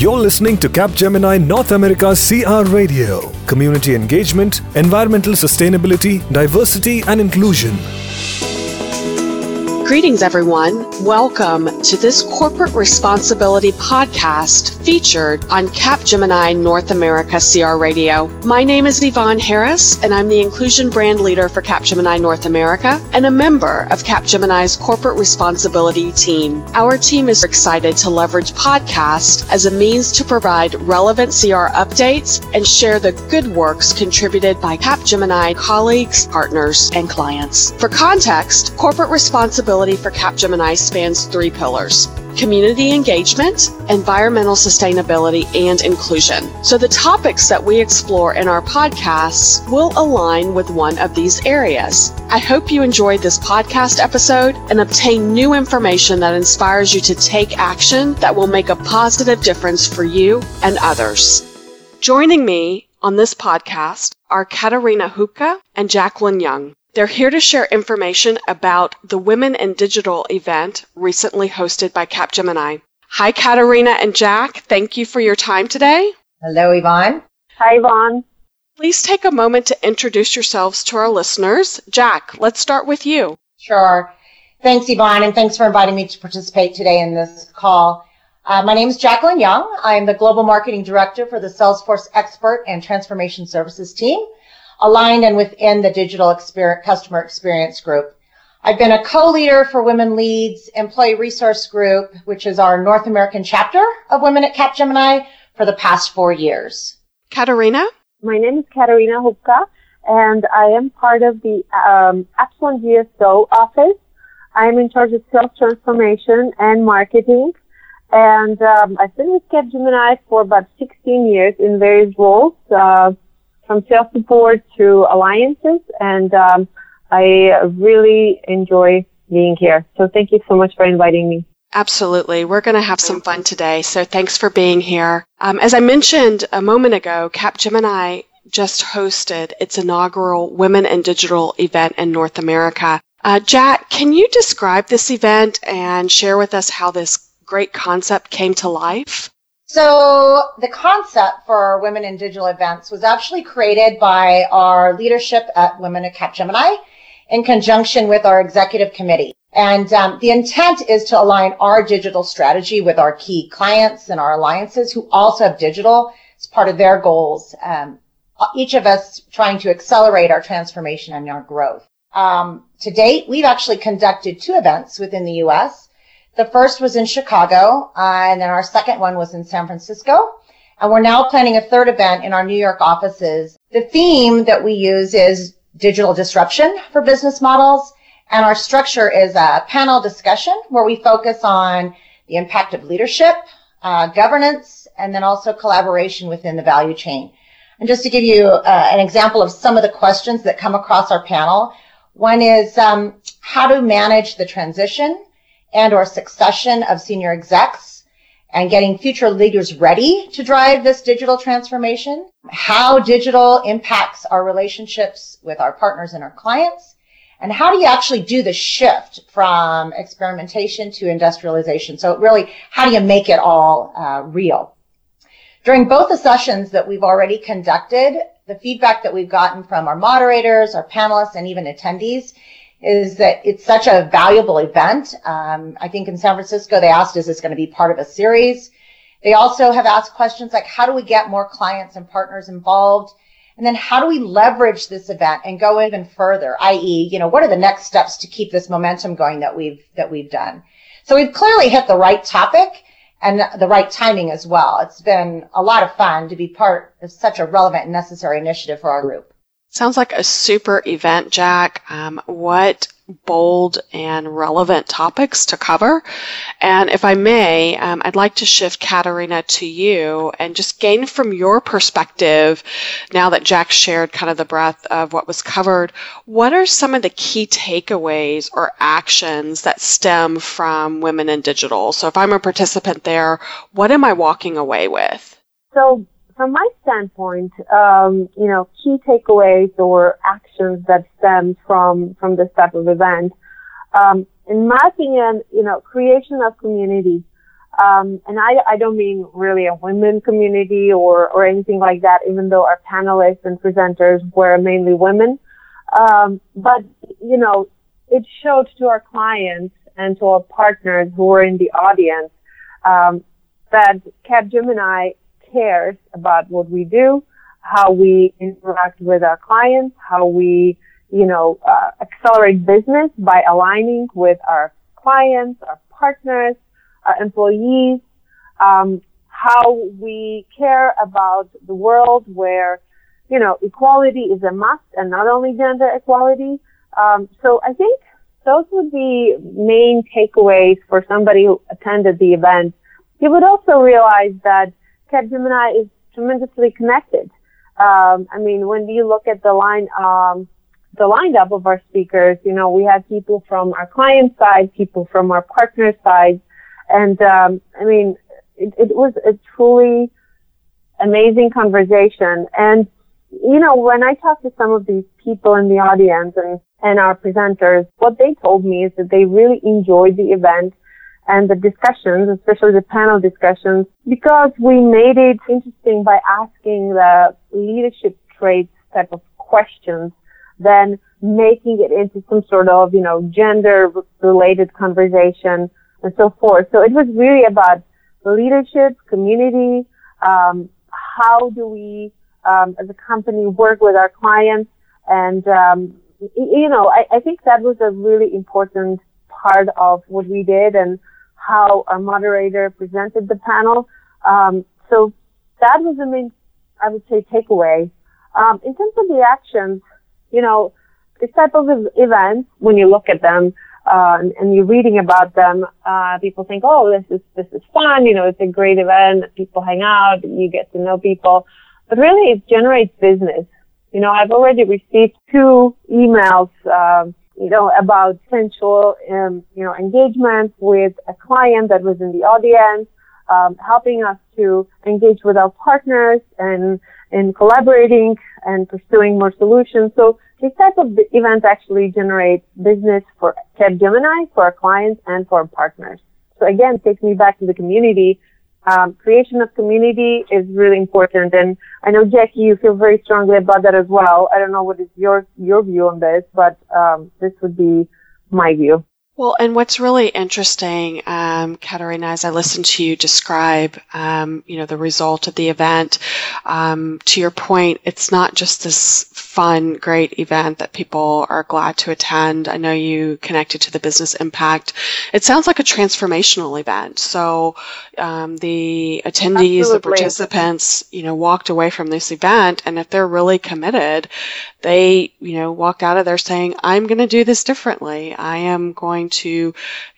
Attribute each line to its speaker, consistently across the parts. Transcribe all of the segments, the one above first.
Speaker 1: You're listening to Capgemini North America CR Radio, community engagement, environmental sustainability, diversity, and inclusion.
Speaker 2: Greetings, everyone. Welcome to this corporate responsibility podcast featured on Capgemini North America CR Radio. My name is Yvonne Harris, and I'm the inclusion brand leader for Capgemini North America and a member of Capgemini's corporate responsibility team. Our team is excited to leverage podcast as a means to provide relevant CR updates and share the good works contributed by Capgemini colleagues, partners, and clients. For context, corporate responsibility responsibility for Capgemini spans three pillars community engagement, environmental sustainability, and inclusion. So the topics that we explore in our podcasts will align with one of these areas. I hope you enjoyed this podcast episode and obtain new information that inspires you to take action that will make a positive difference for you and others. Joining me on this podcast are Katarina Hupka and Jacqueline Young. They're here to share information about the Women in Digital event recently hosted by Capgemini. Hi, Katarina and Jack. Thank you for your time today.
Speaker 3: Hello, Yvonne.
Speaker 4: Hi, Yvonne.
Speaker 2: Please take a moment to introduce yourselves to our listeners. Jack, let's start with you.
Speaker 3: Sure. Thanks, Yvonne, and thanks for inviting me to participate today in this call. Uh, my name is Jacqueline Young. I am the Global Marketing Director for the Salesforce Expert and Transformation Services team aligned and within the digital experience, customer experience group. I've been a co-leader for Women Leads Employee Resource Group, which is our North American chapter of Women at Capgemini for the past four years.
Speaker 2: Katarina?
Speaker 4: My name is Katarina Hupka, and I am part of the um, Epsilon GSO office. I'm in charge of sales transformation and marketing. And um, I've been with Capgemini for about 16 years in various roles. Uh, from sales support to alliances, and um, I really enjoy being here. So thank you so much for inviting me.
Speaker 2: Absolutely. We're going to have some fun today. So thanks for being here. Um, as I mentioned a moment ago, Capgemini just hosted its inaugural Women in Digital event in North America. Uh, Jack, can you describe this event and share with us how this great concept came to life?
Speaker 3: So the concept for Women in Digital Events was actually created by our leadership at Women at Capgemini in conjunction with our executive committee. And um, the intent is to align our digital strategy with our key clients and our alliances who also have digital as part of their goals. Um, each of us trying to accelerate our transformation and our growth. Um, to date, we've actually conducted two events within the U.S. The first was in Chicago, uh, and then our second one was in San Francisco. And we're now planning a third event in our New York offices. The theme that we use is digital disruption for business models. And our structure is a panel discussion where we focus on the impact of leadership, uh, governance, and then also collaboration within the value chain. And just to give you uh, an example of some of the questions that come across our panel, one is um, how to manage the transition and or succession of senior execs and getting future leaders ready to drive this digital transformation, how digital impacts our relationships with our partners and our clients, and how do you actually do the shift from experimentation to industrialization? So really, how do you make it all uh, real? During both the sessions that we've already conducted, the feedback that we've gotten from our moderators, our panelists, and even attendees is that it's such a valuable event. Um, I think in San Francisco, they asked, is this going to be part of a series? They also have asked questions like, how do we get more clients and partners involved? And then how do we leverage this event and go even further? I.e., you know, what are the next steps to keep this momentum going that we've, that we've done? So we've clearly hit the right topic and the right timing as well. It's been a lot of fun to be part of such a relevant and necessary initiative for our group.
Speaker 2: Sounds like a super event, Jack. Um, what bold and relevant topics to cover. And if I may, um, I'd like to shift Katarina to you and just gain from your perspective, now that Jack shared kind of the breadth of what was covered, what are some of the key takeaways or actions that stem from Women in Digital? So if I'm a participant there, what am I walking away with?
Speaker 4: So from my standpoint, um, you know, key takeaways or actions that stem from from this type of event, um, in my opinion, you know, creation of community. Um, and I, I don't mean really a women community or, or anything like that, even though our panelists and presenters were mainly women. Um, but, you know, it showed to our clients and to our partners who were in the audience um, that Capgemini cares about what we do, how we interact with our clients, how we, you know, uh, accelerate business by aligning with our clients, our partners, our employees, um, how we care about the world where, you know, equality is a must and not only gender equality. Um, so I think those would be main takeaways for somebody who attended the event. You would also realize that Capgemini is tremendously connected. Um, I mean, when you look at the line, um, the lineup of our speakers, you know, we had people from our client side, people from our partner side, and um, I mean, it, it was a truly amazing conversation. And you know, when I talked to some of these people in the audience and and our presenters, what they told me is that they really enjoyed the event and the discussions, especially the panel discussions, because we made it interesting by asking the leadership traits type of questions, then making it into some sort of, you know, gender related conversation and so forth. So it was really about leadership, community, um, how do we, um, as a company, work with our clients, and um, you know, I, I think that was a really important part of what we did and how our moderator presented the panel. Um, so that was the main, I would say, takeaway. Um, in terms of the actions, you know, this type of events, when you look at them, uh, and, and, you're reading about them, uh, people think, oh, this is, this is fun, you know, it's a great event, people hang out, you get to know people. But really, it generates business. You know, I've already received two emails, uh, you know, about potential, um, you know, engagement with a client that was in the audience, um, helping us to engage with our partners and in collaborating and pursuing more solutions. So these type of events actually generate business for Capgemini, for our clients, and for our partners. So again, it takes me back to the community um, creation of community is really important. And I know Jackie, you feel very strongly about that as well. I don't know what is your your view on this, but um, this would be my view.
Speaker 2: Well, and what's really interesting, um, Katarina, as I listened to you describe, um, you know, the result of the event, um, to your point, it's not just this fun, great event that people are glad to attend. I know you connected to the business impact. It sounds like a transformational event. So um, the attendees, Absolutely. the participants, you know, walked away from this event, and if they're really committed, they, you know, walked out of there saying, I'm going to do this differently. I am going to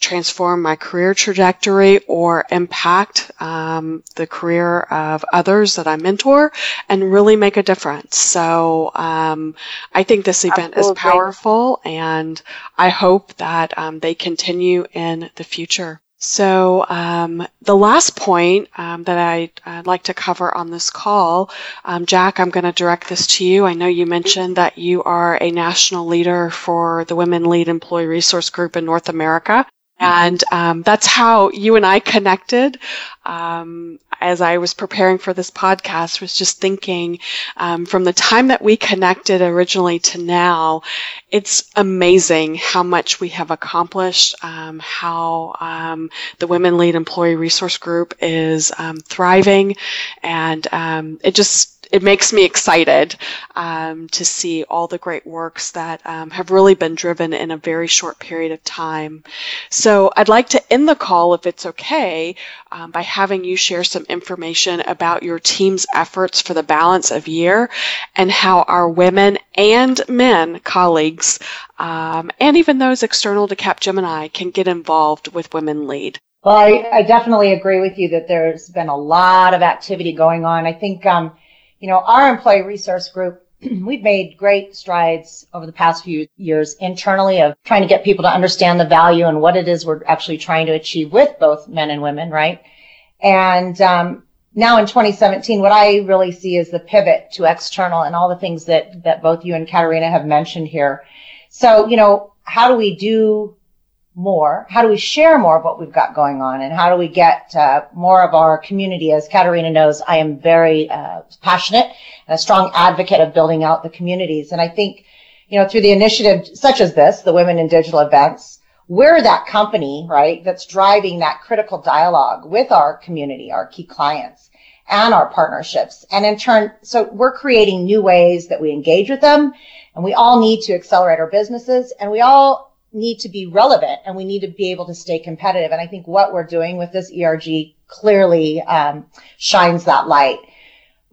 Speaker 2: transform my career trajectory or impact um, the career of others that I mentor and really make a difference. So um, I think this event Absolutely. is powerful and I hope that um, they continue in the future. So um, the last point um, that I, would like to cover on this call, um, Jack, I'm going to direct this to you. I know you mentioned that you are a national leader for the Women Lead Employee Resource Group in North America. And um, that's how you and I connected. Um, as I was preparing for this podcast, was just thinking um, from the time that we connected originally to now, it's amazing how much we have accomplished, um, how um, the Women Lead Employee Resource Group is um, thriving, and it just it makes me excited um, to see all the great works that um, have really been driven in a very short period of time. So I'd like to end the call, if it's okay, um, by having you share some information about your team's efforts for the balance of year and how our women and men colleagues um, and even those external to Capgemini can get involved with Women Lead.
Speaker 3: Well, I, I, definitely agree with you that there's been a lot of activity going on. I think um, you know, our employee resource group, we've made great strides over the past few years internally of trying to get people to understand the value and what it is we're actually trying to achieve with both men and women, right? And um, now in 2017, what I really see is the pivot to external and all the things that that both you and Katarina have mentioned here. So, you know, how do we do more? How do we share more of what we've got going on? And how do we get uh, more of our community? As Katarina knows, I am very uh, passionate and a strong advocate of building out the communities. And I think, you know, through the initiative such as this, the Women in Digital Events, we're that company, right, that's driving that critical dialogue with our community, our key clients and our partnerships. And in turn, so we're creating new ways that we engage with them and we all need to accelerate our businesses and we all need to be relevant and we need to be able to stay competitive. And I think what we're doing with this ERG clearly um, shines that light.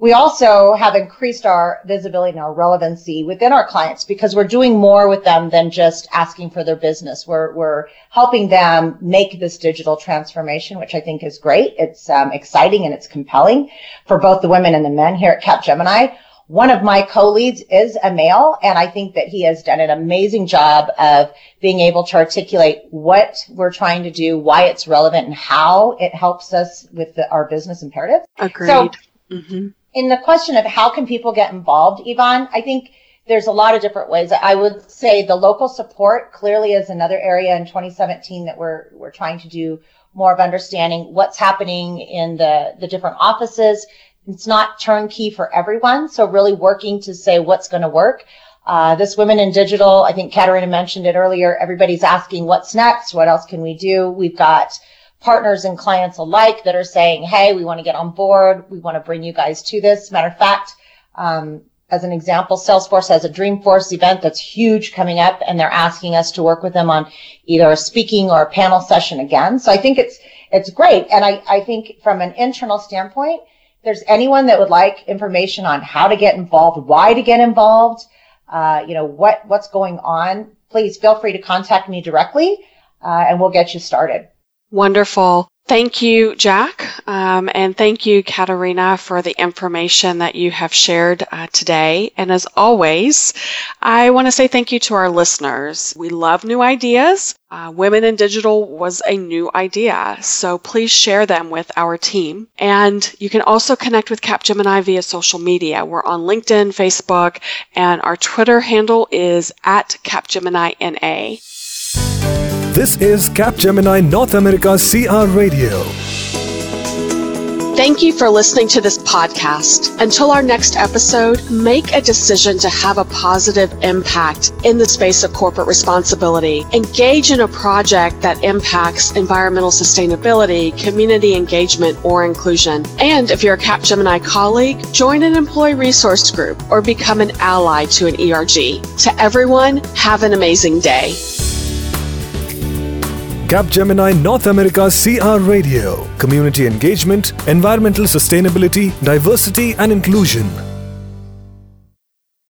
Speaker 3: We also have increased our visibility and our relevancy within our clients because we're doing more with them than just asking for their business. We're, we're helping them make this digital transformation, which I think is great. It's um, exciting and it's compelling for both the women and the men here at Capgemini. One of my co-leads is a male, and I think that he has done an amazing job of being able to articulate what we're trying to do, why it's relevant, and how it helps us with the, our business imperative.
Speaker 2: Agreed.
Speaker 3: So,
Speaker 2: mm-hmm.
Speaker 3: In the question of how can people get involved, Yvonne, I think there's a lot of different ways. I would say the local support clearly is another area in 2017 that we're we're trying to do more of understanding what's happening in the the different offices it's not turnkey for everyone. So really working to say what's going to work. Uh, this Women in Digital, I think Katarina mentioned it earlier. Everybody's asking what's next? What else can we do? We've got partners and clients alike that are saying, Hey, we want to get on board. We want to bring you guys to this. Matter of fact, um, as an example, Salesforce has a Dreamforce event that's huge coming up and they're asking us to work with them on either a speaking or a panel session again. So I think it's, it's great. And I, I think from an internal standpoint, there's anyone that would like information on how to get involved, why to get involved, uh, you know, what, what's going on, please feel free to contact me directly, uh, and we'll get you started.
Speaker 2: Wonderful. Thank you, Jack, um, and thank you, Katarina, for the information that you have shared uh, today. And as always, I want to say thank you to our listeners. We love new ideas. Uh, Women in Digital was a new idea, so please share them with our team. And you can also connect with Capgemini via social media. We're on LinkedIn, Facebook, and our Twitter handle is at CapgeminiNA.
Speaker 1: This is Capgemini North America CR Radio.
Speaker 2: Thank you for listening to this podcast. Until our next episode, make a decision to have a positive impact in the space of corporate responsibility. Engage in a project that impacts environmental sustainability, community engagement, or inclusion. And if you're a Capgemini colleague, join an employee resource group or become an ally to an ERG. To everyone, have an amazing day.
Speaker 1: Capgemini North America CR Radio. Community engagement, environmental sustainability, diversity and inclusion.